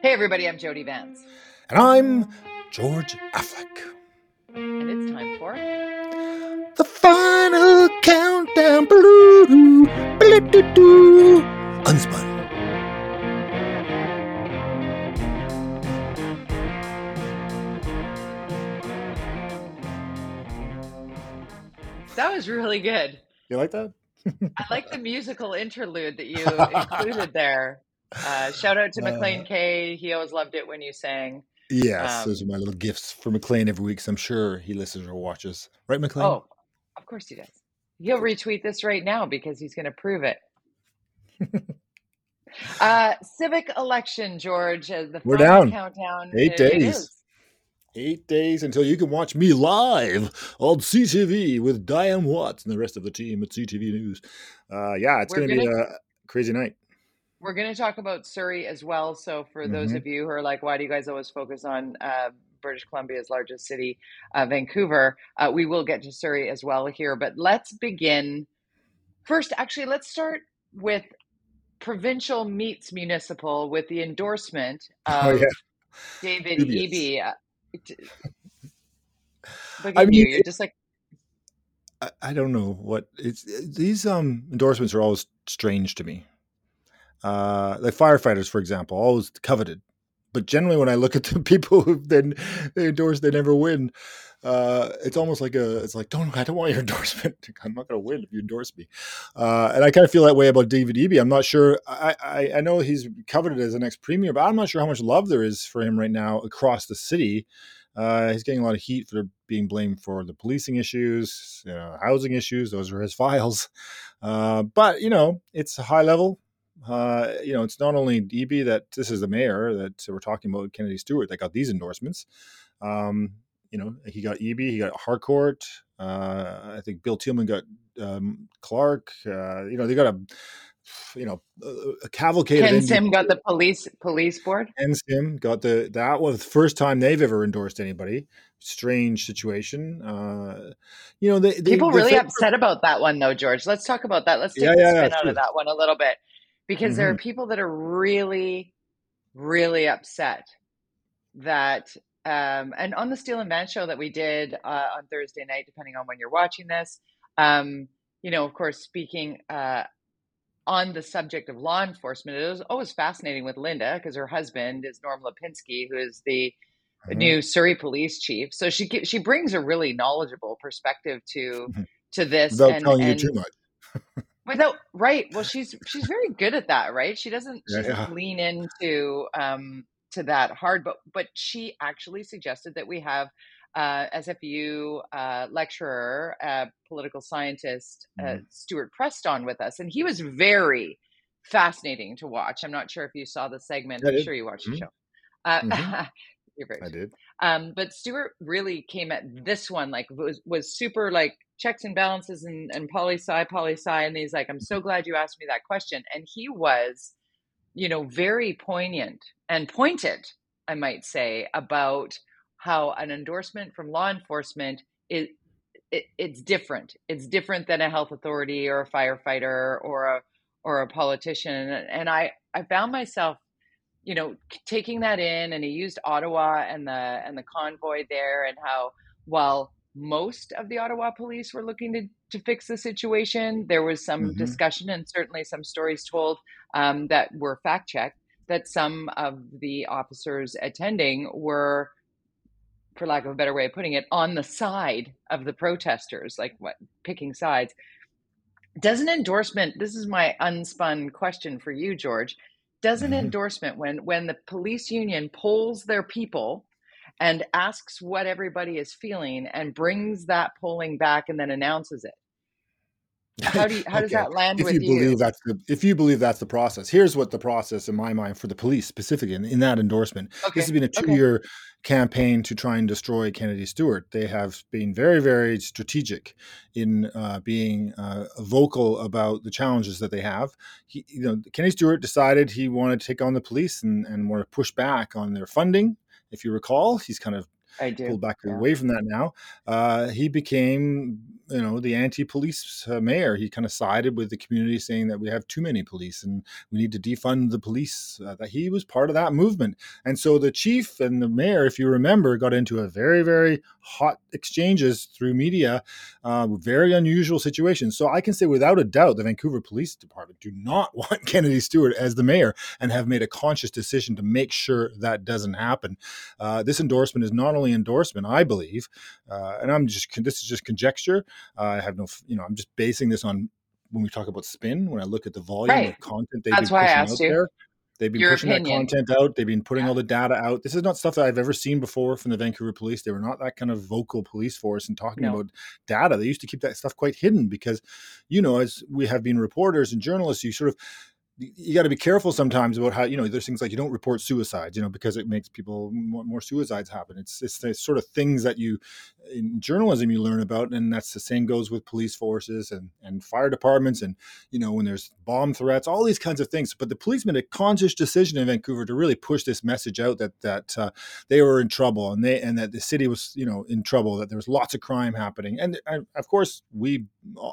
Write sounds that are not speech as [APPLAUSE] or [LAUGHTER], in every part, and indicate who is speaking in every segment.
Speaker 1: Hey, everybody, I'm Jody Vance.
Speaker 2: And I'm George Affleck.
Speaker 1: And it's time for
Speaker 2: the final countdown. Unspun.
Speaker 1: That was really good.
Speaker 2: You like that?
Speaker 1: I like the [LAUGHS] musical interlude that you [LAUGHS] included there. Uh, shout out to McLean uh, K. He always loved it when you sang.
Speaker 2: Yes, um, those are my little gifts for McLean every week. So I'm sure he listens or watches. Right, McLean?
Speaker 1: Oh, of course he does. He'll retweet this right now because he's going to prove it. [LAUGHS] uh, civic election, George. Uh, the
Speaker 2: We're down.
Speaker 1: countdown.
Speaker 2: Eight it, days. It Eight days until you can watch me live on CTV with Dianne Watts and the rest of the team at CTV News. Uh, yeah, it's going to be a crazy night.
Speaker 1: We're going to talk about Surrey as well. So, for mm-hmm. those of you who are like, why do you guys always focus on uh, British Columbia's largest city, uh, Vancouver? Uh, we will get to Surrey as well here. But let's begin. First, actually, let's start with provincial meets municipal with the endorsement [LAUGHS] oh, of oh, yeah. David Eby. Uh, look at I mean, you. You're just like.
Speaker 2: I, I don't know what it's. These um endorsements are always strange to me uh, like firefighters, for example, always coveted. But generally, when I look at the [LAUGHS] people who then they endorse, they never win. Uh, it's almost like a, it's like, don't, I don't want your [LAUGHS] endorsement. I'm not going to win if you endorse me. Uh, and I kind of feel that way about David Eby. I'm not sure. I, I, I know he's coveted as an ex premier, but I'm not sure how much love there is for him right now across the city. Uh, he's getting a lot of heat for being blamed for the policing issues, you know, housing issues. Those are his [LAUGHS] files. Uh, but you know, it's a high level. Uh, you know, it's not only Eby that this is the mayor that we're talking about, Kennedy Stewart, that got these endorsements. Um, you know, he got EB, he got Harcourt. Uh, I think Bill Tieleman got um, Clark. Uh, you know, they got a you know a cavalcade.
Speaker 1: Ken Sim got the police police board.
Speaker 2: Ken Sim got the that was the first time they've ever endorsed anybody. Strange situation. Uh, you know, they, they
Speaker 1: people really upset about that one though, George. Let's talk about that. Let's take yeah, the yeah, spin yeah, out true. of that one a little bit because mm-hmm. there are mm-hmm. people that are really, really upset that. Um, and on the Steele and Vance show that we did uh, on Thursday night, depending on when you're watching this, um, you know, of course, speaking uh, on the subject of law enforcement, it was always fascinating with Linda because her husband is Norm Lipinski, who is the mm-hmm. new Surrey police chief. So she she brings a really knowledgeable perspective to mm-hmm. to this.
Speaker 2: Without and, telling and, you too much. [LAUGHS]
Speaker 1: Without right, well, she's she's very good at that, right? She doesn't she yeah, doesn't yeah. lean into um to that hard, but but she actually suggested that we have uh, SFU uh, lecturer, uh, political scientist uh, mm-hmm. Stewart Preston with us, and he was very fascinating to watch. I'm not sure if you saw the segment. I I'm did. sure you watched mm-hmm. the show. Uh, mm-hmm. [LAUGHS]
Speaker 2: I did.
Speaker 1: Um, but Stewart really came at this one like was was super like checks and balances and, and poli sci, poli sci. And he's like, I'm so glad you asked me that question. And he was, you know, very poignant and pointed, I might say, about how an endorsement from law enforcement is it, it's different. It's different than a health authority or a firefighter or a or a politician. And I I found myself, you know, taking that in. And he used Ottawa and the and the convoy there, and how while most of the Ottawa police were looking to, to fix the situation. There was some mm-hmm. discussion and certainly some stories told um, that were fact checked that some of the officers attending were, for lack of a better way of putting it, on the side of the protesters, like what picking sides. Does an endorsement, this is my unspun question for you, George. Does an mm-hmm. endorsement when when the police union polls their people and asks what everybody is feeling and brings that polling back and then announces it. How do you, how okay. does that land
Speaker 2: if
Speaker 1: with
Speaker 2: you? Believe you? That's the, if you believe that's the process, here's what the process in my mind for the police specifically in, in that endorsement. Okay. This has been a two-year okay. campaign to try and destroy Kennedy Stewart. They have been very, very strategic in uh, being uh, vocal about the challenges that they have. He, you know, Kennedy Stewart decided he wanted to take on the police and, and want to push back on their funding if you recall. He's kind of pulled back yeah. away from that now. Uh, he became you know the anti-police uh, mayor. He kind of sided with the community, saying that we have too many police and we need to defund the police. Uh, that he was part of that movement, and so the chief and the mayor, if you remember, got into a very very hot exchanges through media, uh, very unusual situation. So I can say without a doubt, the Vancouver Police Department do not [LAUGHS] want Kennedy Stewart as the mayor, and have made a conscious decision to make sure that doesn't happen. Uh, this endorsement is not only endorsement, I believe, uh, and I'm just this is just conjecture. Uh, I have no, you know, I'm just basing this on when we talk about spin. When I look at the volume
Speaker 1: Right.
Speaker 2: of content they've
Speaker 1: That's
Speaker 2: been
Speaker 1: why I
Speaker 2: pushing
Speaker 1: asked
Speaker 2: out
Speaker 1: you.
Speaker 2: there. They've been
Speaker 1: Your
Speaker 2: pushing
Speaker 1: opinion.
Speaker 2: that content out. They've been putting
Speaker 1: Yeah.
Speaker 2: all the data out. This is not stuff that I've ever seen before from the Vancouver police. They were not that kind of vocal police force and talking
Speaker 1: No.
Speaker 2: about data. They used to keep that stuff quite hidden because, you know, as we have been reporters and journalists, you sort of you got to be careful sometimes about how you know there's things like you don't report suicides you know because it makes people more, more suicides happen. It's it's the sort of things that you in journalism you learn about and that's the same goes with police forces and and fire departments and you know when there's bomb threats all these kinds of things. But the police made a conscious decision in Vancouver to really push this message out that that uh, they were in trouble and they and that the city was you know in trouble that there was lots of crime happening. And, and of course we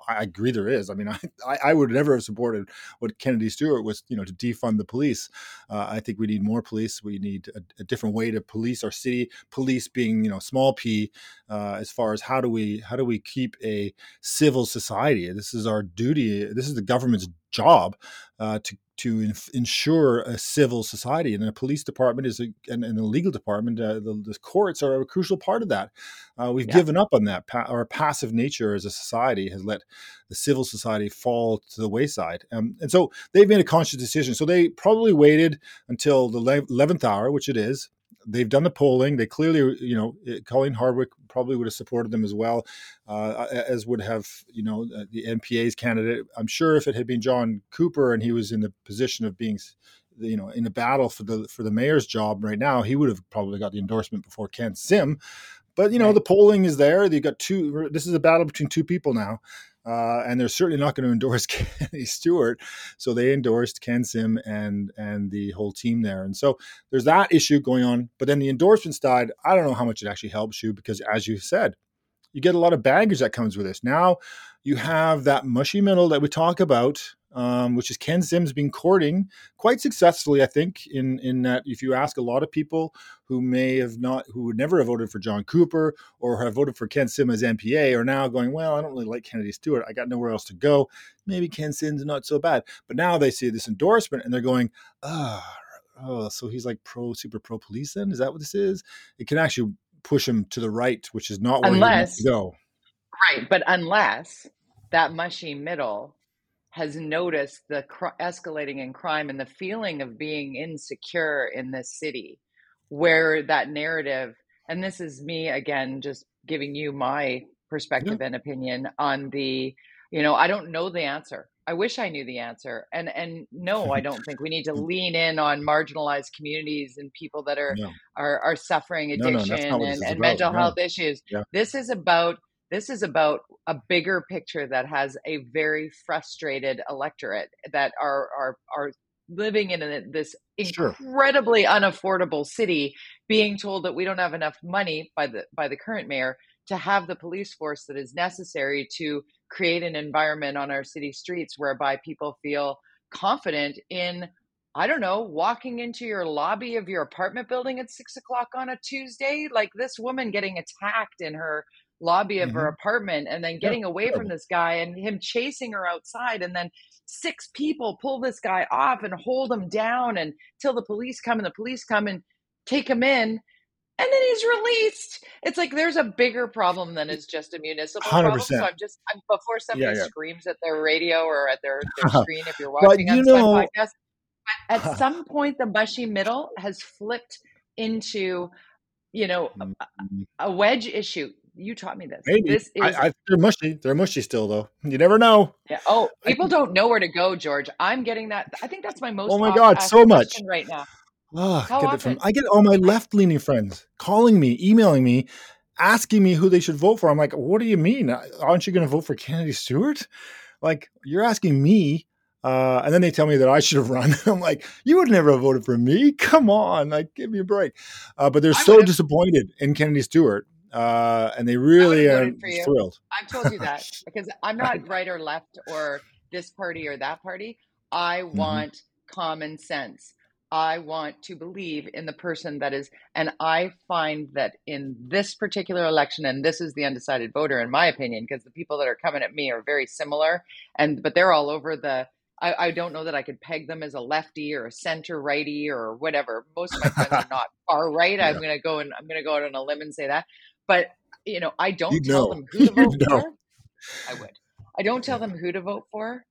Speaker 2: I agree there is. I mean I [LAUGHS] I I would never have supported what Kennedy Stewart was, you know, to defund the police. Uh, I think we need more police. We need a, a different way to police our city. Police being, you know, small p, uh, as far as how do we how do we keep a civil society? This is our duty. This is the government's job uh, to to inf- ensure a civil society, and a police department is a, and, and the legal department, uh, the, the courts are a crucial part of that. Uh, we've
Speaker 1: Yeah.
Speaker 2: given up on that. Pa- our passive nature as a society has let the civil society fall to the wayside, um, and so they've made a conscious decision. So they probably waited until the eleventh hour, which it is. They've done the polling. They clearly, you know, eh, Colleen Hardwick probably would have supported them as well, uh, as would have, you know, uh, the NPA's candidate. I'm sure if it had been John Coupar and he was in the position of being, you know, in a battle for the for the mayor's job right now, he would have probably got the endorsement before Ken Sim. But you know,
Speaker 1: Right.
Speaker 2: the polling is there. They got two. This is a battle between two people now. Uh, and they're certainly not going [LAUGHS] to endorse Kenny Stewart, so they endorsed Ken Sim and and the whole team there. And so there's that issue going on. But then the endorsement side, I don't know how much it actually helps you because, as you said, you get a lot of baggage that comes with this. Now you have that mushy middle that we talk about, um, which is Ken Sims being courting quite successfully, I think. In in that, if you ask a lot of people who may have not, who would never have voted for John Coupar or have voted for Ken Sims as NPA, are now going, well, I don't really like Kennedy Stewart. I got nowhere else to go. Maybe Ken Sim's is not so bad. But now they see this endorsement and they're going, ah. Oh, so he's like pro, super pro police. Then is that what this is? It can actually push him to the right, which is not where he wants to
Speaker 1: Unless-
Speaker 2: go.
Speaker 1: Right. But unless that mushy middle has noticed the cr- escalating in crime and the feeling of being insecure in this city, where that narrative, and this is me again, just giving you my perspective and opinion on the, you know, I don't know the answer. I wish I knew the answer. And and no, I don't think we need to [LAUGHS] lean in on marginalized communities and people that are
Speaker 2: No.
Speaker 1: are, are suffering
Speaker 2: No, no,
Speaker 1: addiction
Speaker 2: what this
Speaker 1: and, and mental
Speaker 2: No.
Speaker 1: health issues.
Speaker 2: Yeah.
Speaker 1: This is about this is about a bigger picture that has a very frustrated electorate that are are are living in a, this
Speaker 2: Sure.
Speaker 1: incredibly unaffordable city being told that we don't have enough money by the by the current mayor to have the police force that is necessary to create an environment on our city streets whereby people feel confident in I don't know, walking into your lobby of your apartment building at six o'clock on a Tuesday, like this woman getting attacked in her lobby of her mm-hmm. apartment and then getting away from this guy and him chasing her outside and then six people pull this guy off and hold him down and till the police come and the police come and take him in and then he's released. It's like there's a bigger problem than it's just a municipal problem. So I'm just I'm, before somebody
Speaker 2: Yeah, yeah.
Speaker 1: screams at their radio or at their, their [LAUGHS] screen if you're
Speaker 2: But
Speaker 1: watching
Speaker 2: you
Speaker 1: on
Speaker 2: know-
Speaker 1: podcast. At [LAUGHS] some point, the mushy middle has flipped into, you know, a, a mm-hmm. wedge issue. You taught me this.
Speaker 2: Maybe.
Speaker 1: This is
Speaker 2: I, I, they're mushy. They're mushy still, though. You never know.
Speaker 1: yeah. Oh,
Speaker 2: I
Speaker 1: people don't know where to go, George. I'm getting that. I think that's my most.
Speaker 2: Oh my God, so much.
Speaker 1: right now.
Speaker 2: Oh,
Speaker 1: How
Speaker 2: get it from. I get all my left leaning friends calling me, emailing me, asking me who they should vote for. I'm like, what do you mean? Aren't you going to vote for Kennedy Stewart? Like, you're asking me. Uh, and then they tell me that I should have run. [LAUGHS] I'm like, you would never have voted for me. Come on, like, give me a break. Uh, but they're
Speaker 1: I
Speaker 2: so
Speaker 1: would've.
Speaker 2: disappointed in Kennedy Stewart uh, and they really are thrilled.
Speaker 1: I've told you that [LAUGHS] because I'm not right or left or this party or that party. I
Speaker 2: Mm-hmm.
Speaker 1: want common sense. I want to believe in the person that is, and I find that in this particular election, and this is the undecided voter, in my opinion, because the people that are coming at me are very similar, and but they're all over the. I, I don't know that I could peg them as a lefty or a center righty or whatever. Most of my friends are [LAUGHS] not far right. I'm going to go and I'm going to go out on a limb and say that, but you know, I don't
Speaker 2: You
Speaker 1: tell
Speaker 2: know.
Speaker 1: them [LAUGHS] who to
Speaker 2: You
Speaker 1: vote
Speaker 2: know.
Speaker 1: for. I would. I don't tell them who to vote for.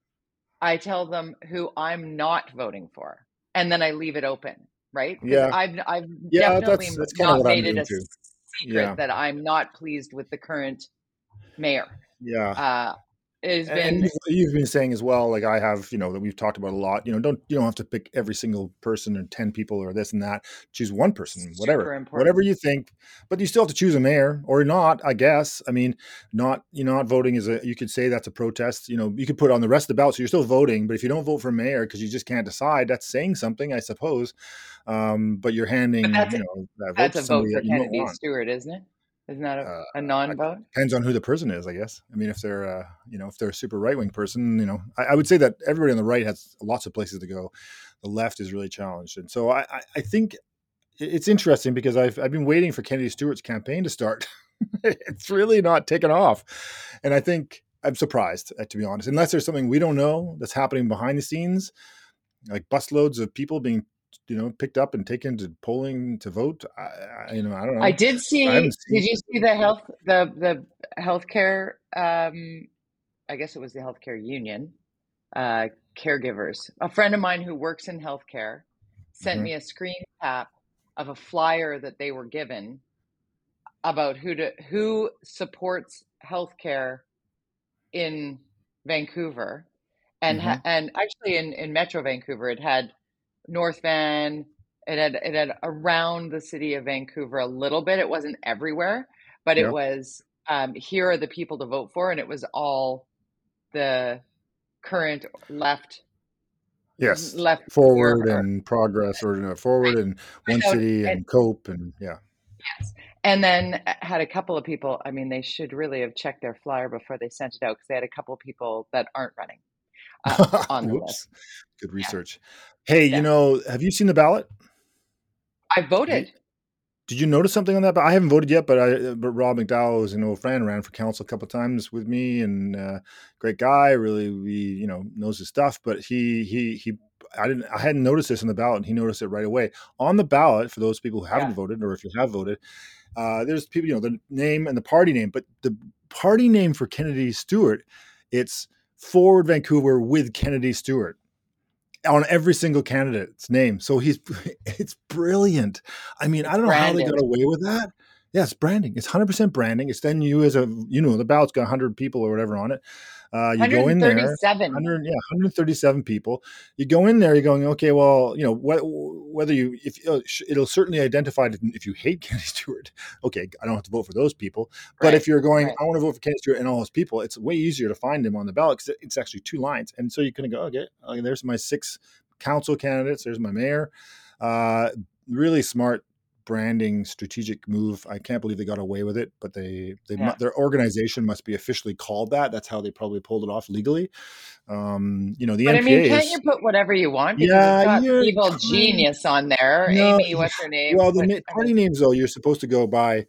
Speaker 1: I tell them who I'm not voting for, and then I leave it open, Right?
Speaker 2: Yeah.
Speaker 1: I've I've
Speaker 2: Yeah,
Speaker 1: definitely
Speaker 2: that's- that's
Speaker 1: not made it a secret
Speaker 2: Yeah.
Speaker 1: that I'm not pleased with the current mayor.
Speaker 2: Yeah.
Speaker 1: Uh, has
Speaker 2: And
Speaker 1: been
Speaker 2: you've- been saying as well, like I have, you know, that we've talked about a lot. You know, don't you don't have to pick every single person or ten people or this and that. Choose one person, whatever, whatever you think. But you still have to choose a mayor or not, I guess. I mean, not you know, not voting is a. You could say that's a protest. You know, you could put on the rest of the ballot, so you're still voting. But if you don't vote for mayor because you just can't decide, that's saying something, I suppose. Um, but you're handing,
Speaker 1: that's
Speaker 2: you know, that vote
Speaker 1: that's
Speaker 2: to
Speaker 1: a vote for
Speaker 2: that you don't
Speaker 1: Kennedy. Stewart, isn't it? Isn't that a,
Speaker 2: Uh,
Speaker 1: a non-vote?
Speaker 2: depends on who the person is, I guess. I mean, if they're, uh, you know, if they're a super right wing person, you know, I, I would say that everybody on the right has lots of places to go. The left is really challenged, and so I, I, I think it's interesting because I've I've been waiting for Kennedy Stewart's campaign to start. [LAUGHS] it's really not taken off, and I think I'm surprised, uh, to be honest. Unless there's something we don't know that's happening behind the scenes, like busloads of people being, you know, picked up and taken to polling to vote. I, I you know, I don't know.
Speaker 1: I did see.
Speaker 2: haven't
Speaker 1: Did you see the health the the healthcare? Um, I guess it was the healthcare union. Uh, caregivers. A friend of mine who works in healthcare sent
Speaker 2: Mhm.
Speaker 1: me a screen cap of a flyer that they were given about who to who supports healthcare in Vancouver, and ha- and actually in in Metro Vancouver, it had North Van. It had it had around the city of Vancouver a little bit. It wasn't everywhere, but
Speaker 2: Yeah.
Speaker 1: it was. Um, here are the people to vote for, and it was all the current left
Speaker 2: yes,
Speaker 1: left
Speaker 2: forward
Speaker 1: or-
Speaker 2: and progress or no, forward and one city and cope and yeah yes
Speaker 1: And then had a couple of people. I mean, they should really have checked their flyer before they sent it out because they had a couple of people that aren't running uh, [LAUGHS] on the list.
Speaker 2: Good research hey
Speaker 1: Yeah.
Speaker 2: you know have you seen the ballot
Speaker 1: I voted.
Speaker 2: did you notice something on that but i haven't voted yet but i but rob mcdowell is an old friend ran for council a couple times with me and uh, great guy really we you know knows his stuff but he he he I didn't. I hadn't noticed this on the ballot, and he noticed it right away. On the ballot, for those people who haven't
Speaker 1: Yeah.
Speaker 2: voted, or if you have voted, uh, there's people, you know, the name and the party name, but the party name for Kennedy Stewart, it's Forward Vancouver with Kennedy Stewart on every single candidate's name. So he's, [LAUGHS] it's brilliant. I mean, I don't know how they got away with that. Yeah, it's branding. It's 100% branding. It's then you as a, you know, the ballot's got 100 people or whatever on it. Uh, you go in there.
Speaker 1: 137.
Speaker 2: 100 yeah 137 people you go in there you're going okay well you know wh- whether you if uh, it'll certainly identify if you hate [LAUGHS] Kennedy Stewart okay I don't have to vote for those people but
Speaker 1: Right,
Speaker 2: if you're going
Speaker 1: right.
Speaker 2: I want to vote for Kennedy Stewart and all those people it's way easier to find him on the ballot because it's actually two lines and so you can go okay uh, there's my six council candidates there's my mayor uh, really smart branding strategic move I can't believe they got away with it but they they
Speaker 1: Yeah.
Speaker 2: their organization must be officially called that that's how they probably pulled it off legally um you know the
Speaker 1: But
Speaker 2: NPA
Speaker 1: I mean, can't
Speaker 2: is
Speaker 1: you put whatever you want?
Speaker 2: Yeah,
Speaker 1: it's got
Speaker 2: you're
Speaker 1: evil
Speaker 2: kind-
Speaker 1: genius on there.
Speaker 2: No,
Speaker 1: Amy, what's her name?
Speaker 2: well the na- party names though you're supposed to go by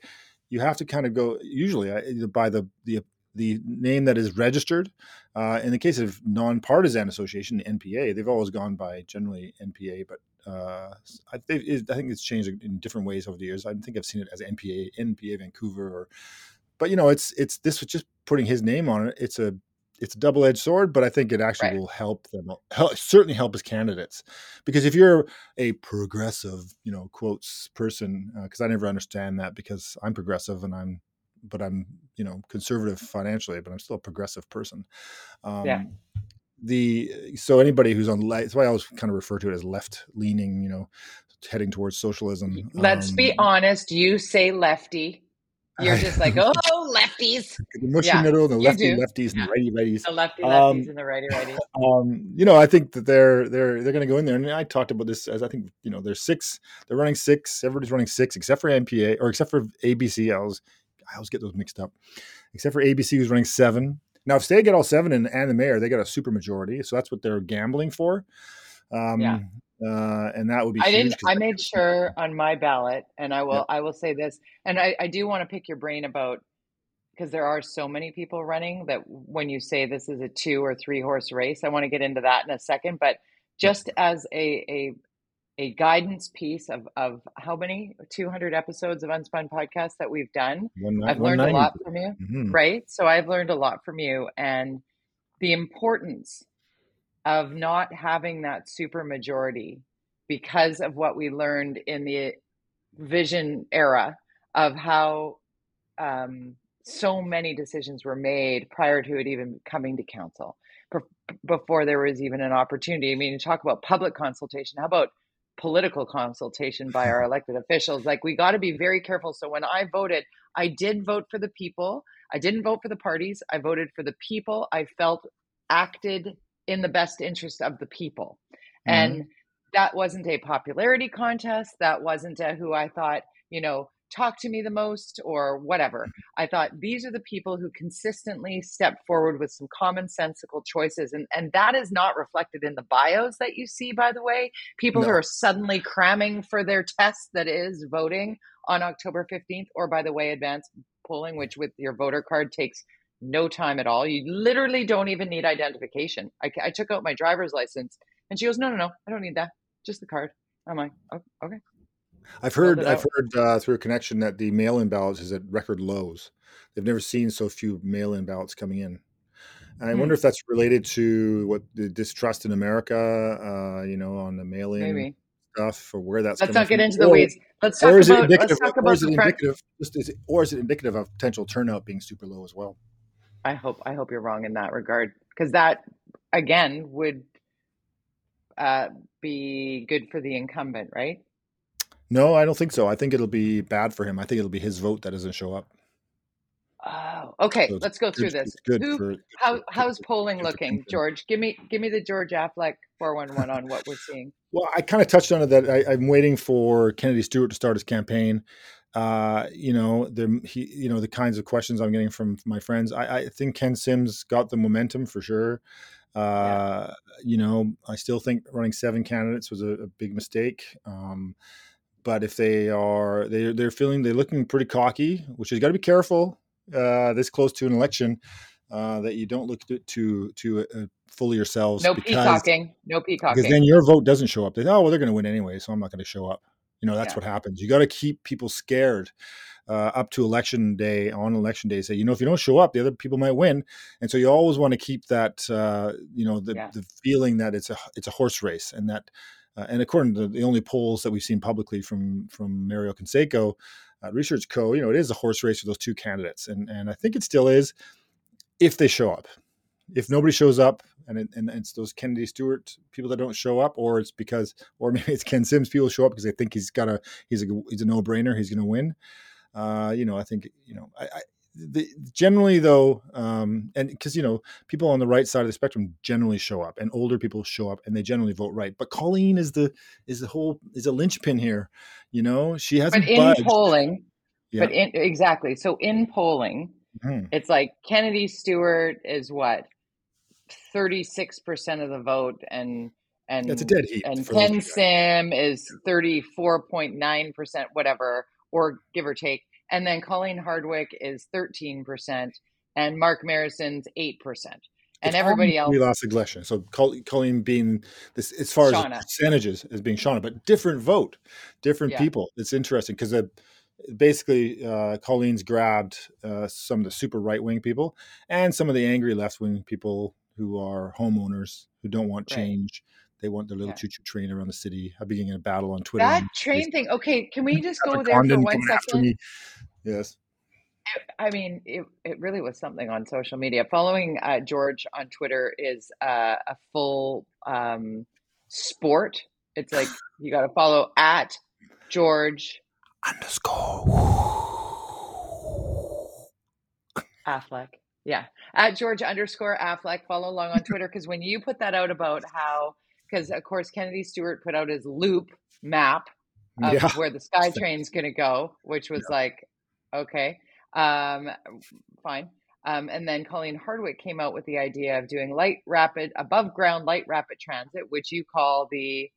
Speaker 2: you have to kind of go usually by the the the name that is registered uh, in the case of nonpartisan association the npa they've always gone by generally npa but uh, I, think it, I think it's changed in different ways over the years i think i've seen it as npa npa vancouver or but you know it's it's this was just putting his name on it it's a it's a double-edged sword but i think it actually
Speaker 1: Right.
Speaker 2: will help them help, certainly help his candidates because if you're a progressive, you know, quotes person, because I never understand that because I'm progressive and I'm, but I'm, you know, conservative financially, but I'm still a progressive person. Um,
Speaker 1: Yeah.
Speaker 2: The so anybody who's on le- that's why I always kind of refer to it as left leaning, you know, heading towards socialism.
Speaker 1: Let's be
Speaker 2: um,
Speaker 1: honest. You say lefty. [LAUGHS] You're just like, oh, lefties.
Speaker 2: the mushy
Speaker 1: yeah,
Speaker 2: middle, the lefty
Speaker 1: do.
Speaker 2: lefties, and
Speaker 1: Yeah.
Speaker 2: the righty righties.
Speaker 1: The lefty lefties
Speaker 2: Um,
Speaker 1: and the righty righties. [LAUGHS]
Speaker 2: um, you know, I think that they're they're they're going to go in there, and I talked about this as I think you know, there's six, they're running six, everybody's running six except for NPA or except for ABC. I was I always get those mixed up. Except for ABC, who's running seven. Now, if they get all seven and, and the mayor, they got a super majority, so that's what they're gambling for. Um, yeah. Uh, and that would be.
Speaker 1: I didn't. I made sure on my ballot, and I will. Yeah. I will say this, and I, I do want to pick your brain about because there are so many people running that when you say this is a two or three horse race, I want to get into that in a second. But just as a a a guidance piece of of how many 200 episodes of unspun podcast that we've done. One, i've learned a lot from you. Mm-hmm. right? So i've learned a lot from you and the importance of not having that super majority because of what we learned in the vision era of how um, so many decisions were made prior to it even coming to council before there was even an opportunity. I mean to talk about public consultation. How about political consultation by our elected officials. Like we got to be very careful. So when I voted, I did vote for the people. I didn't vote for the parties. I voted for the people I felt acted in the best interest of the people. Mm-hmm. And that wasn't a popularity contest. That wasn't a who I thought, you know, talk to me the most or whatever. Mm-hmm. I thought these are the people who consistently step forward with some commonsensical choices. And, and that is not reflected in the bios that you see, by the way. People no. who are suddenly cramming for their test that is voting on October 15th, or by the way, advanced polling, which with your voter card takes no time at all. You literally don't even need identification. I, I took out my driver's license and she goes, no, no, no, I don't need that. Just the card. I'm like, oh, okay.
Speaker 2: I've heard I've heard uh, through a connection that the mail-in ballots is at record lows. They've never seen so few mail-in ballots coming in. I hmm. wonder if that's related to what the distrust in America, uh, you know, on the mail-in Maybe. stuff, or where that's.
Speaker 1: Let's not get from. into the weeds. Let's talk about. Let's talk about. Or is it
Speaker 2: indicative? Just is it, or is it indicative of potential turnout being super low as well?
Speaker 1: I hope I hope you're wrong in that regard because that again would uh, be good for the incumbent, right?
Speaker 2: No, I don't think so. I think it'll be bad for him. I think it'll be his vote that doesn't show up.
Speaker 1: Oh, okay. So Let's go through good, this. Good Who, for, how, how's polling looking, George? Give me give me the George Affleck four one one on what we're seeing. [LAUGHS]
Speaker 2: Well, I kind of touched on it that I, am waiting for Kennedy Stewart to start his campaign. Uh, you know, the he, you know, the kinds of questions I'm getting from my friends. I, I think Ken Sims got the momentum for sure. Uh, yeah. You know, I still think running seven candidates was a, a big mistake. Um, but if they are they they're feeling they're looking pretty cocky, which you got to be careful uh, this close to an election uh, that you don't look to to, to uh, fully yourselves.
Speaker 1: No because, peacocking. No peacocking.
Speaker 2: Because then your vote doesn't show up. They oh well they're going to win anyway, so I'm not going to show up. You know that's yeah. what happens. You got to keep people scared. Uh, up to election day on election day say you know if you don't show up the other people might win and so you always want to keep that uh, you know the, yeah. the feeling that it's a it's a horse race and that uh, and according to the only polls that we've seen publicly from from Mario Canseco, uh, Research Co, you know, it is a horse race for those two candidates, and and I think it still is if they show up. If nobody shows up, and it, and it's those Kennedy Stewart people that don't show up, or it's because, or [LAUGHS] maybe it's Ken Sims people show up because they think he's got a he's a he's a no brainer, he's going to win. Uh, you know, I think you know, I, the, generally though um, and because you know people on the right side of the spectrum generally show up and older people show up and they generally vote right but colleen is the is the whole is a linchpin here you know she hasn't
Speaker 1: but in budged. polling yeah. but in, exactly so in polling mm-hmm. it's like kennedy stewart is what 36% of the vote and and
Speaker 2: that's a dead heat
Speaker 1: and ken sim is 34.9% whatever or give or take and then Colleen Hardwick is 13%, and Mark Marissen's 8%. And it's everybody else.
Speaker 2: We lost election. So Colleen being this, as far Shauna. as percentages, as being Shauna, but different vote, different yeah. people. It's interesting because basically uh, Colleen's grabbed uh, some of the super right wing people and some of the angry left wing people who are homeowners who don't want change. Right they want their little yeah. choo-choo train around the city. I'm beginning a battle on Twitter.
Speaker 1: That train thing. Okay, can we [LAUGHS] just go there for one second?
Speaker 2: Yes.
Speaker 1: I mean, it, it really was something on social media. Following uh, George on Twitter is uh, a full um, sport. It's like [SIGHS] you got to follow at George
Speaker 2: underscore
Speaker 1: Affleck. Yeah, at George underscore Affleck. Follow along on Twitter because when you put that out about how because of course Kennedy Stewart put out his loop map of yeah. where the SkyTrain's [LAUGHS] going to go, which was yeah. like, okay. Um, fine. Um, and then Colleen Hardwick came out with the idea of doing light rapid, above ground light rapid transit, which you call the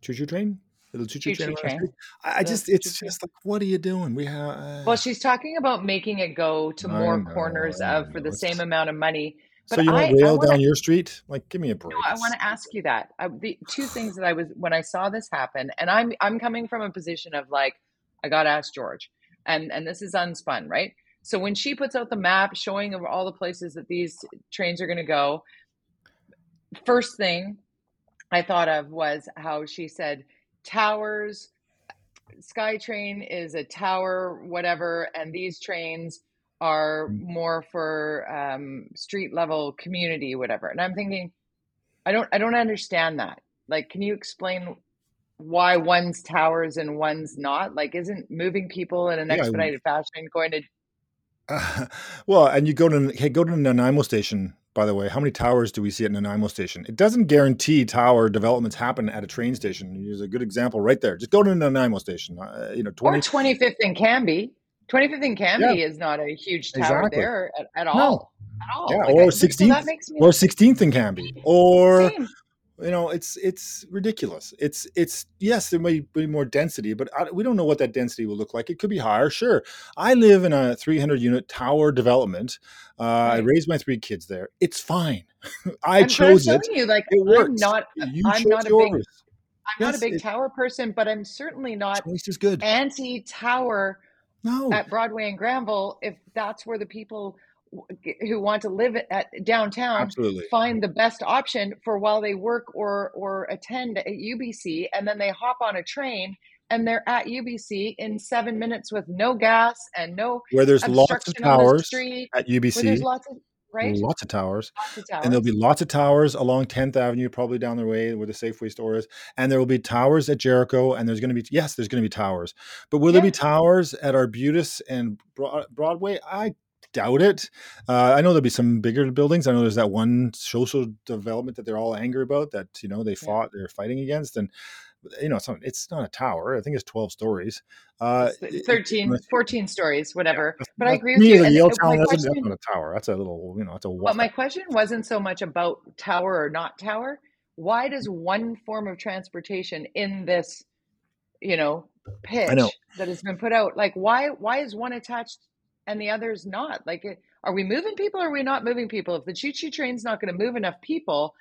Speaker 2: choo choo train. Little choo choo train.
Speaker 1: train.
Speaker 2: I, just, it's just like, what are you doing? We have. Uh...
Speaker 1: Well, she's talking about making it go to more know, corners of for the it's... same amount of money.
Speaker 2: But so you want rail wanna, down your street? Like, give me a break.
Speaker 1: No, I want to ask you that. I, the two things that I was when I saw this happen, and I'm I'm coming from a position of like, I got to ask George, and and this is unspun, right? So when she puts out the map showing of all the places that these trains are going to go, first thing I thought of was how she said towers, SkyTrain is a tower, whatever, and these trains are mm. more for um, street level community, whatever. And I'm thinking, I don't, I don't understand that. Like, can you explain why one's towers and one's not? Like, isn't moving people in an yeah, expedited fashion going to
Speaker 2: uh, [LAUGHS] well, and you go to hey, go to Nanaimo Station. By the way, how many towers do we see at Nanaimo Station? It doesn't guarantee tower developments happen at a train station. There's a good example right there. Just go to Nanaimo Station. Uh, you know,
Speaker 1: 20... or 25th and Cambie. 25th and Cambie yeah. is not a huge tower exactly. there at, at all. No. At all.
Speaker 2: Yeah, like or 16th, so or 16th and Cambie, or Same you know it's it's ridiculous it's it's yes there may be more density but I, we don't know what that density will look like it could be higher sure i live in a 300 unit tower development uh, right. i raised my three kids there it's fine [LAUGHS] i
Speaker 1: I'm
Speaker 2: chose it
Speaker 1: you like it works. i'm not you i'm not a yours. big i'm yes, not a big tower person but i'm certainly not
Speaker 2: twice as good
Speaker 1: anti tower no. at broadway and granville if that's where the people who want to live at downtown
Speaker 2: Absolutely.
Speaker 1: find the best option for while they work or or attend at UBC and then they hop on a train and they're at UBC in 7 minutes with no gas and no
Speaker 2: where there's lots of towers street, at UBC
Speaker 1: there's lots of right
Speaker 2: lots of, towers. lots of towers and there'll be lots of towers along 10th Avenue probably down the way where the Safeway store is and there will be towers at Jericho and there's going to be yes there's going to be towers but will yeah. there be towers at Arbutus and Broadway I doubt it. Uh, I know there'll be some bigger buildings. I know there's that one social development that they're all angry about that you know they fought yeah. they're fighting against and you know it's not, it's not a tower i think it's 12 stories uh
Speaker 1: 13 it, 14 stories whatever yeah, but i agree with you
Speaker 2: Yale town question, that's not a tower that's a little you know it's a
Speaker 1: but my question wasn't so much about tower or not tower why does one form of transportation in this you know pitch know. that has been put out like why why is one attached and the other is not. Like, eh, are we moving people or are we not moving people? If the choo choo train's not going to move enough people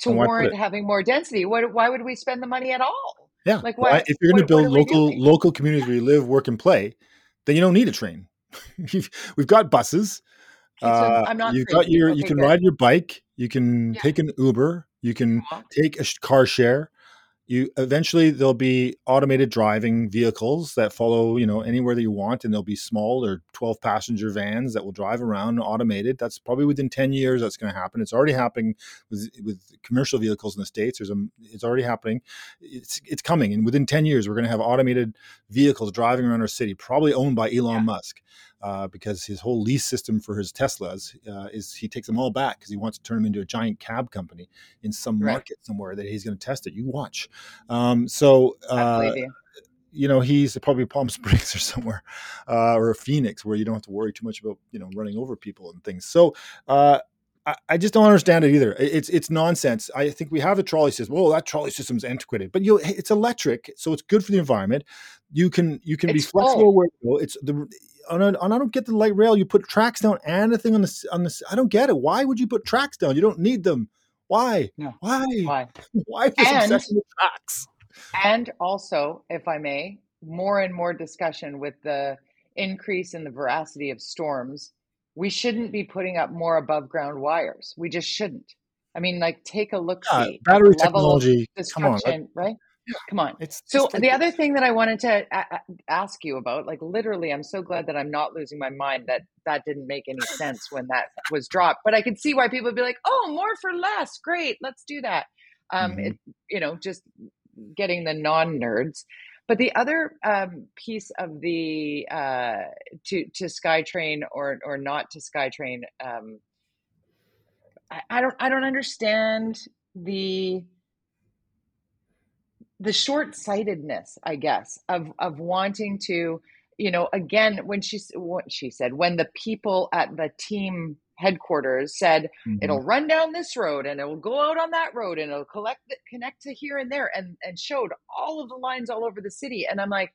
Speaker 1: to warrant having more density, what, why would we spend the money at all?
Speaker 2: Yeah. Like, why, if you're going to build local local communities where you live, work, and play, then you don't need a train. [LAUGHS] We've got buses. Okay, so uh, I'm not. You've got your. Okay, you can good. ride your bike. You can yeah. take an Uber. You can take a car share you eventually there'll be automated driving vehicles that follow you know anywhere that you want and they'll be small or 12 passenger vans that will drive around automated. That's probably within 10 years that's going to happen. It's already happening with with commercial vehicles in the states. There's a it's already happening. It's it's coming and within 10 years we're going to have automated vehicles driving around our city probably owned by Elon yeah. Musk uh, because his whole lease system for his Teslas uh, is he takes them all back because he wants to turn them into a giant cab company in some right. market somewhere that he's going to test it. You watch. Um, so. Uh, you know he's probably Palm [LAUGHS] Springs or somewhere, uh, or a Phoenix where you don't have to worry too much about you know running over people and things. So uh, I, just don't understand it either. It's it's nonsense. I think we have a trolley system. Well, that trolley system's antiquated, but you it's electric, so it's good for the environment. You can you can it's be flexible where you go. It's the on I don't get the light rail. You put tracks down and a thing on the on the. I don't get it. Why would you put tracks down? You don't need them. Why?
Speaker 1: No.
Speaker 2: Why?
Speaker 1: Why? [LAUGHS]
Speaker 2: Why this and, obsession with tracks?
Speaker 1: And also, if I may, more and more discussion with the increase in the veracity of storms. We shouldn't be putting up more above ground wires. We just shouldn't. I mean, like, take a look. Yeah,
Speaker 2: battery technology. Come on,
Speaker 1: right? Come on. It's so the other thing that I wanted to a- ask you about, like literally, I'm so glad that I'm not losing my mind that that didn't make any sense when that was dropped. But I could see why people would be like, "Oh, more for less, great, let's do that." Um, mm-hmm. it, you know, just getting the non nerds. But the other um, piece of the uh, to to SkyTrain or or not to SkyTrain, um, I, I don't I don't understand the the short sightedness, I guess, of of wanting to, you know, again, when she what she said, when the people at the team headquarters said mm-hmm. it'll run down this road and it will go out on that road and it'll collect connect to here and there and and showed all of the lines all over the city and i'm like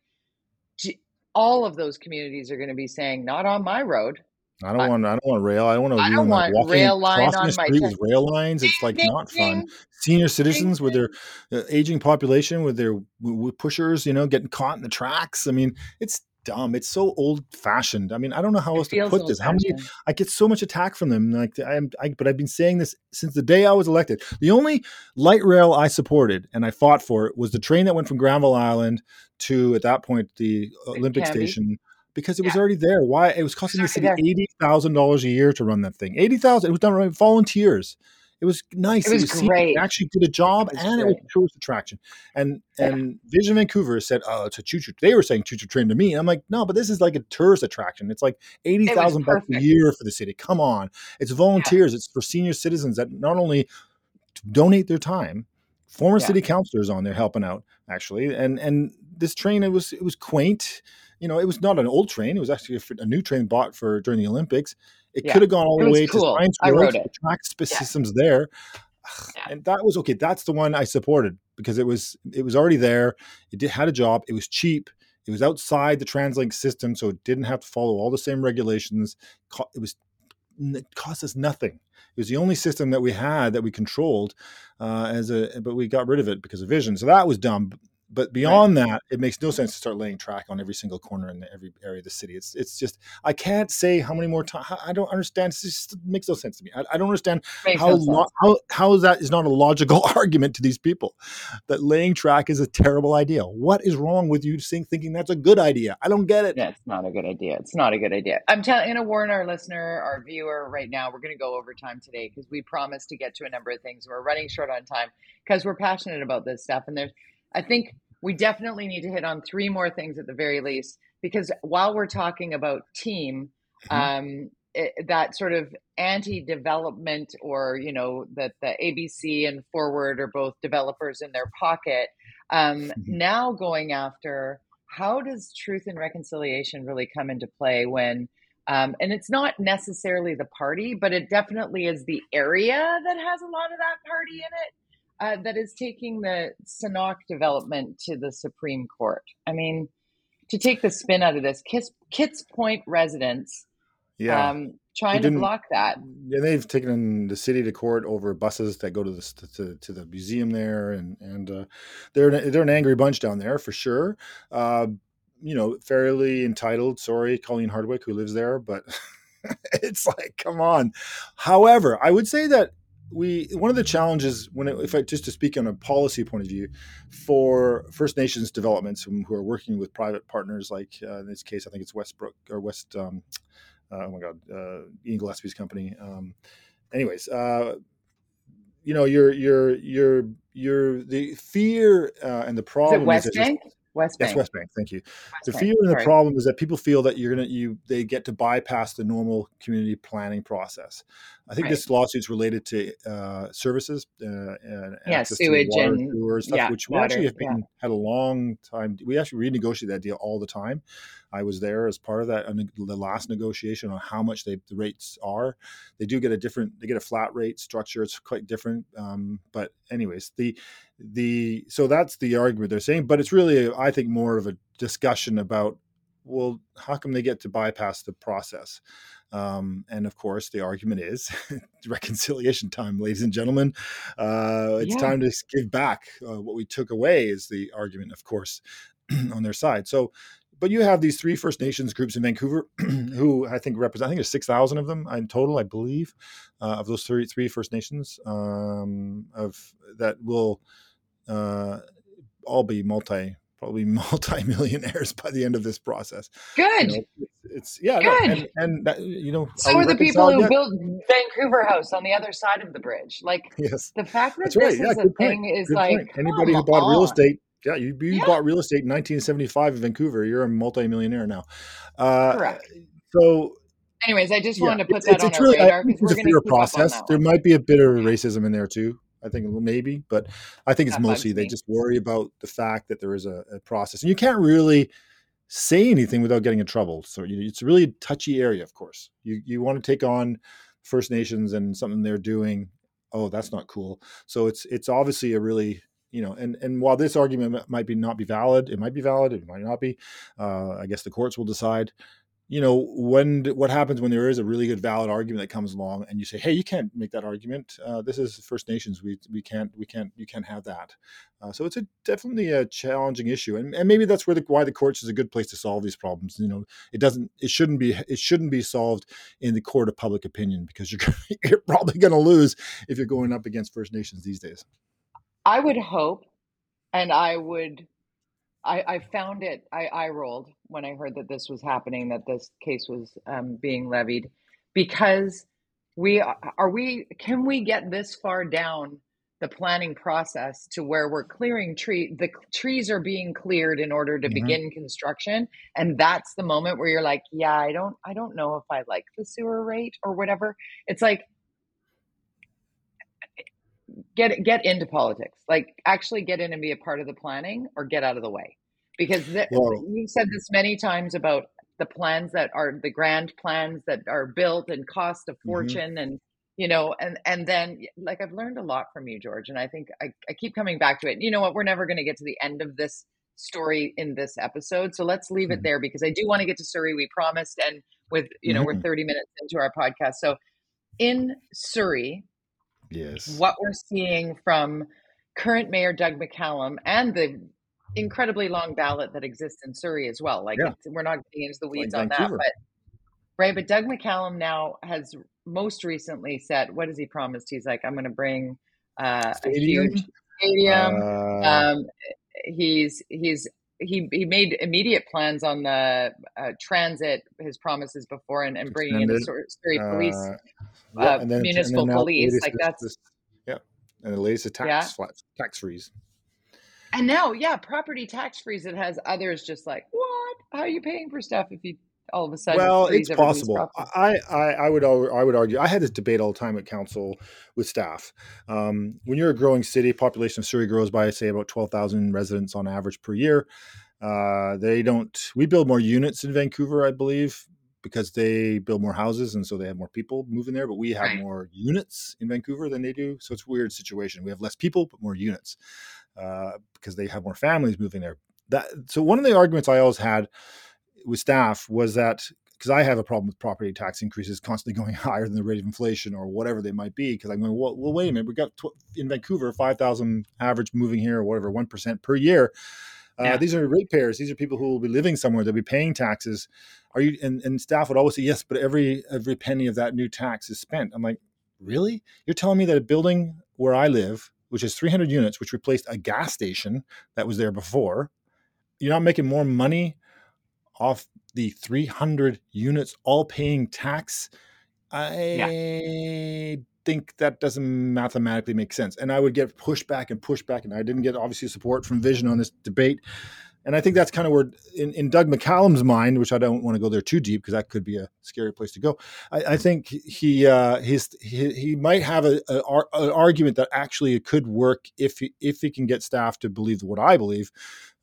Speaker 1: all of those communities are going to be saying not on my road
Speaker 2: I don't I, want. I don't want rail. I don't want to. I don't want walking, rail line on my street with rail lines. It's like not fun. Senior citizens with their uh, aging population, with their with pushers, you know, getting caught in the tracks. I mean, it's dumb. It's so old fashioned. I mean, I don't know how it else to put this. How many? I get so much attack from them. Like I'm, I, but I've been saying this since the day I was elected. The only light rail I supported and I fought for it was the train that went from Granville Island to at that point the Olympic Station because it was already there. Why it was costing the city eighty thousand dollars a year to run that thing. Eighty thousand. It was done by volunteers. It was nice.
Speaker 1: It was, it was great.
Speaker 2: It actually did a job, it and great. it was a tourist attraction. And and. Vision Vancouver said, "Oh, it's a choo choo." They were saying choo choo train to me. And I'm like, no, but this is like a tourist attraction. It's like eighty thousand bucks a year for the city. Come on, it's volunteers. Yeah. It's for senior citizens that not only donate their time, former yeah. city councilors on there helping out actually, and and this train it was it was quaint. You know, it was not an old train. It was actually a, a new train bought for during the Olympics. It yeah. could have gone all the way cool. to Science World. The track yeah. systems there. Yeah. And that was okay. That's the one I supported because it was it was already there. It did, had a job. It was cheap. It was outside the TransLink system, so it didn't have to follow all the same regulations. It was it cost us nothing. It was the only system that we had that we controlled uh, as a, but we got rid of it because of vision. So that was dumb. But beyond right. that, it makes no sense to start laying track on every single corner in every area of the city. It's it's just I can't say how many more times. I don't understand. It just makes no sense to me. I, I don't understand how, lo- how how is that is not a logical [LAUGHS] argument to these people that laying track is a terrible idea. What is wrong with you thinking that's a good idea? I don't get it.
Speaker 1: Yeah, it's not a good idea. It's not a good idea. I'm telling. To warn our listener, our viewer, right now. We're going to go over time today because we promised to get to a number of things. We're running short on time because we're passionate about this stuff, and there's I think we definitely need to hit on three more things at the very least because while we're talking about team mm-hmm. um, it, that sort of anti-development or you know that the abc and forward are both developers in their pocket um, mm-hmm. now going after how does truth and reconciliation really come into play when um, and it's not necessarily the party but it definitely is the area that has a lot of that party in it uh, that is taking the Senákw development to the Supreme Court. I mean, to take the spin out of this, Kiss, Kits Point residents, yeah, um, trying to block that.
Speaker 2: Yeah, they've taken the city to court over buses that go to the to, to the museum there, and and uh, they're they're an angry bunch down there for sure. Uh, you know, fairly entitled. Sorry, Colleen Hardwick, who lives there, but [LAUGHS] it's like, come on. However, I would say that we one of the challenges when it, if I just to speak on a policy point of view for First Nations developments who are working with private partners like uh, in this case I think it's Westbrook or West um, uh, oh my god uh, Ian Gillespie's company um, anyways uh, you know you're you're you're you're the fear uh, and the problem
Speaker 1: is, Westbank?
Speaker 2: West Bank. Yes, Westbank. Thank you. West the fear and the problem is that people feel that you're gonna you they get to bypass the normal community planning process. I think right. this lawsuit's related to uh, services, uh, and
Speaker 1: yeah, sewage water, and
Speaker 2: sewer stuff, yeah, which we water, actually have been yeah. had a long time. We actually renegotiate that deal all the time. I was there as part of that the last negotiation on how much they, the rates are. They do get a different, they get a flat rate structure. It's quite different. Um, but anyways, the the so that's the argument they're saying. But it's really, I think, more of a discussion about well, how come they get to bypass the process? Um, and of course, the argument is [LAUGHS] reconciliation time, ladies and gentlemen. Uh, it's yeah. time to give back uh, what we took away, is the argument, of course, [CLEARS THROAT] on their side. So, but you have these three First Nations groups in Vancouver [CLEARS THROAT] who I think represent, I think there's 6,000 of them in total, I believe, uh, of those three, three First Nations um, of that will uh, all be multi probably [LAUGHS] multi-millionaires by the end of this process.
Speaker 1: Good.
Speaker 2: You know, it's, it's, yeah, Good. No, and, and that, you know,
Speaker 1: so are, the people who built Vancouver House on the other side of the bridge. Like,
Speaker 2: yes,
Speaker 1: the fact that That's this right. is yeah, a thing is good like point.
Speaker 2: anybody who bought on. real estate. Yeah, you, you yeah. bought real estate in 1975 in Vancouver. You're a multi-millionaire now. Uh, Correct. So
Speaker 1: Anyways, I just wanted to put it's, that it's, on it's our really, radar
Speaker 2: because we're going to process. There might be a bit of racism in there too. I think maybe, but I think it's mostly they just worry about the fact that there is a, a, process, and you can't really say anything without getting in trouble. So it's really a really touchy area, of course. You you want to take on First Nations and something they're doing. Oh, that's not cool. So it's it's obviously a really you know, and and while this argument might be not be valid, it might be valid, it might not be. Uh, I guess the courts will decide you know when what happens when there is a really good valid argument that comes along and you say hey you can't make that argument. Uh, this is first nations. We we can't we can't you can't have that. Uh, so it's a definitely a challenging issue and, and maybe that's where the why the courts is a good place to solve these problems you know. It doesn't it shouldn't be it shouldn't be solved in the court of public opinion because you're [LAUGHS] you're probably going to lose if you're going up against first nations these days.
Speaker 1: I would hope and i would I, I found it. I, I rolled when I heard that this was happening, that this case was um, being levied, because we are we can we get this far down the planning process to where we're clearing tree the trees are being cleared in order to mm-hmm. begin construction and that's the moment where you're like yeah i don't i don't know if i like the sewer rate or whatever it's like get get into politics like actually get in and be a part of the planning or get out of the way because the, well, you've said this many times about the plans that are the grand plans that are built and cost a mm-hmm. fortune mm-hmm. and you know and and then like i've learned a lot from you george and i think i, I keep coming back to it you know what we're never going to get to the end of this story in this episode so let's leave mm-hmm. it there because i do want to get to surrey we promised and with you know mm-hmm. we're 30 minutes into our podcast so in surrey
Speaker 2: Yes.
Speaker 1: What we're seeing from current mayor Doug McCallum and the incredibly long ballot that exists in Surrey as well. Like yeah. we're not getting into the weeds like on Vancouver. that, but right. But Doug McCallum now has most recently said, what has he promised? He's like, I'm going to bring uh, a huge stadium. Uh, um, he's he's he he made immediate plans on the uh, transit. His promises before and, and bringing in the Surrey police, uh, yeah, uh, then, municipal police. Like that's
Speaker 2: this, yeah, and the latest tax yeah. flat, tax freeze.
Speaker 1: And now, yeah, property tax freeze. It has others just like what? How are you paying for stuff if you all of a sudden.
Speaker 2: Well, it's possible. I, I, I would I would argue. I had this debate all the time at council with staff. Um, when you're a growing city, population of Surrey grows by say about twelve thousand residents on average per year. Uh, they don't. We build more units in Vancouver, I believe, because they build more houses and so they have more people moving there. But we have right. more units in Vancouver than they do, so it's a weird situation. We have less people but more units uh, because they have more families moving there. That so one of the arguments I always had with staff was that because I have a problem with property tax increases constantly going [LAUGHS] higher than the rate of inflation or whatever they might be. Because I'm going, well, well, wait a minute, we got tw- in Vancouver five thousand average moving here or whatever, one percent per year. Uh, yeah. These are ratepayers. These are people who will be living somewhere. They'll be paying taxes. Are you? And, and staff would always say yes, but every every penny of that new tax is spent. I'm like, really? You're telling me that a building where I live, which is 300 units, which replaced a gas station that was there before, you're not making more money off the 300 units all paying tax i yeah. think that doesn't mathematically make sense and i would get pushed back and pushed back and i didn't get obviously support from vision on this debate and I think that's kind of where, in, in Doug McCallum's mind, which I don't want to go there too deep because that could be a scary place to go. I, I think he, uh, his, he he might have a, a, an argument that actually it could work if he, if he can get staff to believe what I believe,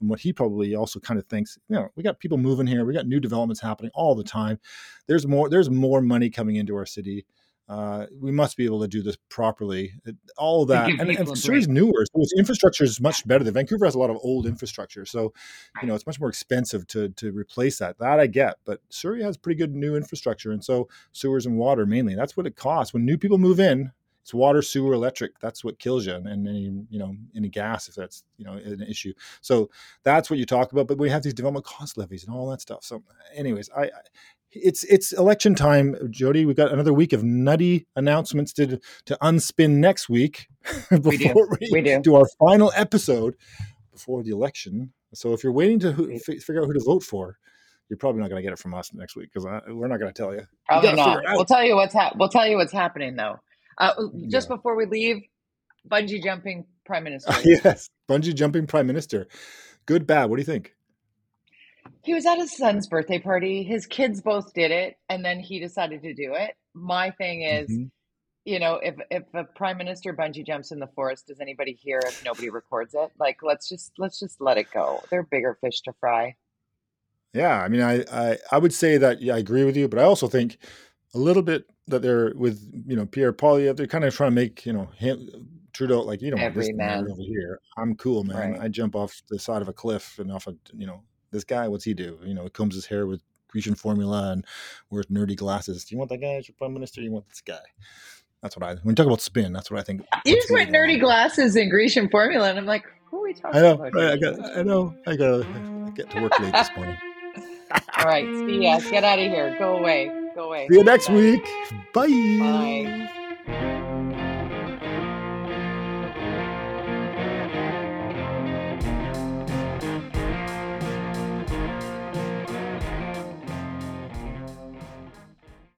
Speaker 2: and what he probably also kind of thinks. You know, we got people moving here, we got new developments happening all the time. There's more there's more money coming into our city uh, we must be able to do this properly. All of that, and, and Surrey's newer, so its infrastructure is much better. Vancouver has a lot of old infrastructure, so you know it's much more expensive to to replace that. That I get, but Surrey has pretty good new infrastructure, and so sewers and water mainly. That's what it costs when new people move in. It's water, sewer, electric. That's what kills you, and any you know any gas if that's you know an issue. So that's what you talk about. But we have these development cost levies and all that stuff. So, anyways, I, I it's it's election time, Jody. We've got another week of nutty announcements to to unspin next week [LAUGHS] before we, do. we, do. do. our final episode before the election. So if you're waiting to who, f- figure out who to vote for, you're probably not going to get it from us next week because we're not going to tell you.
Speaker 1: Probably you not. We'll tell you what's ha- we'll tell you what's happening though. Uh, just yeah. before we leave, bungee jumping prime minister. [LAUGHS]
Speaker 2: yes, bungee jumping prime minister. Good, bad. What do you think?
Speaker 1: He was at his son's birthday party. His kids both did it, and then he decided to do it. My thing is, mm-hmm. you know, if if a prime minister bungee jumps in the forest, does anybody hear if nobody records it? Like, let's just let's just let it go. They're bigger fish to fry.
Speaker 2: Yeah, I mean, I, I I would say that yeah, I agree with you, but I also think a little bit that they're with you know Pierre Poilievre, they're kind of trying to make you know him Trudeau like you don't this
Speaker 1: Every man.
Speaker 2: over here. I'm cool, man.
Speaker 1: Right.
Speaker 2: I jump off the side of a cliff and off a you know this guy. What's he do? You know, combs his hair with Grecian formula and wears nerdy glasses. Do you want that guy as your prime minister? You want this guy? That's what I. When you talk about spin, that's what I think.
Speaker 1: You just went nerdy glasses and Grecian formula, and I'm like, who are we talking
Speaker 2: I know.
Speaker 1: about?
Speaker 2: Right, I got. I know. I gotta get to work late this morning. [LAUGHS]
Speaker 1: All right, see ya. Get out of here. Go away. Go away.
Speaker 2: See you next
Speaker 1: Bye.
Speaker 2: week. Bye.
Speaker 1: Bye.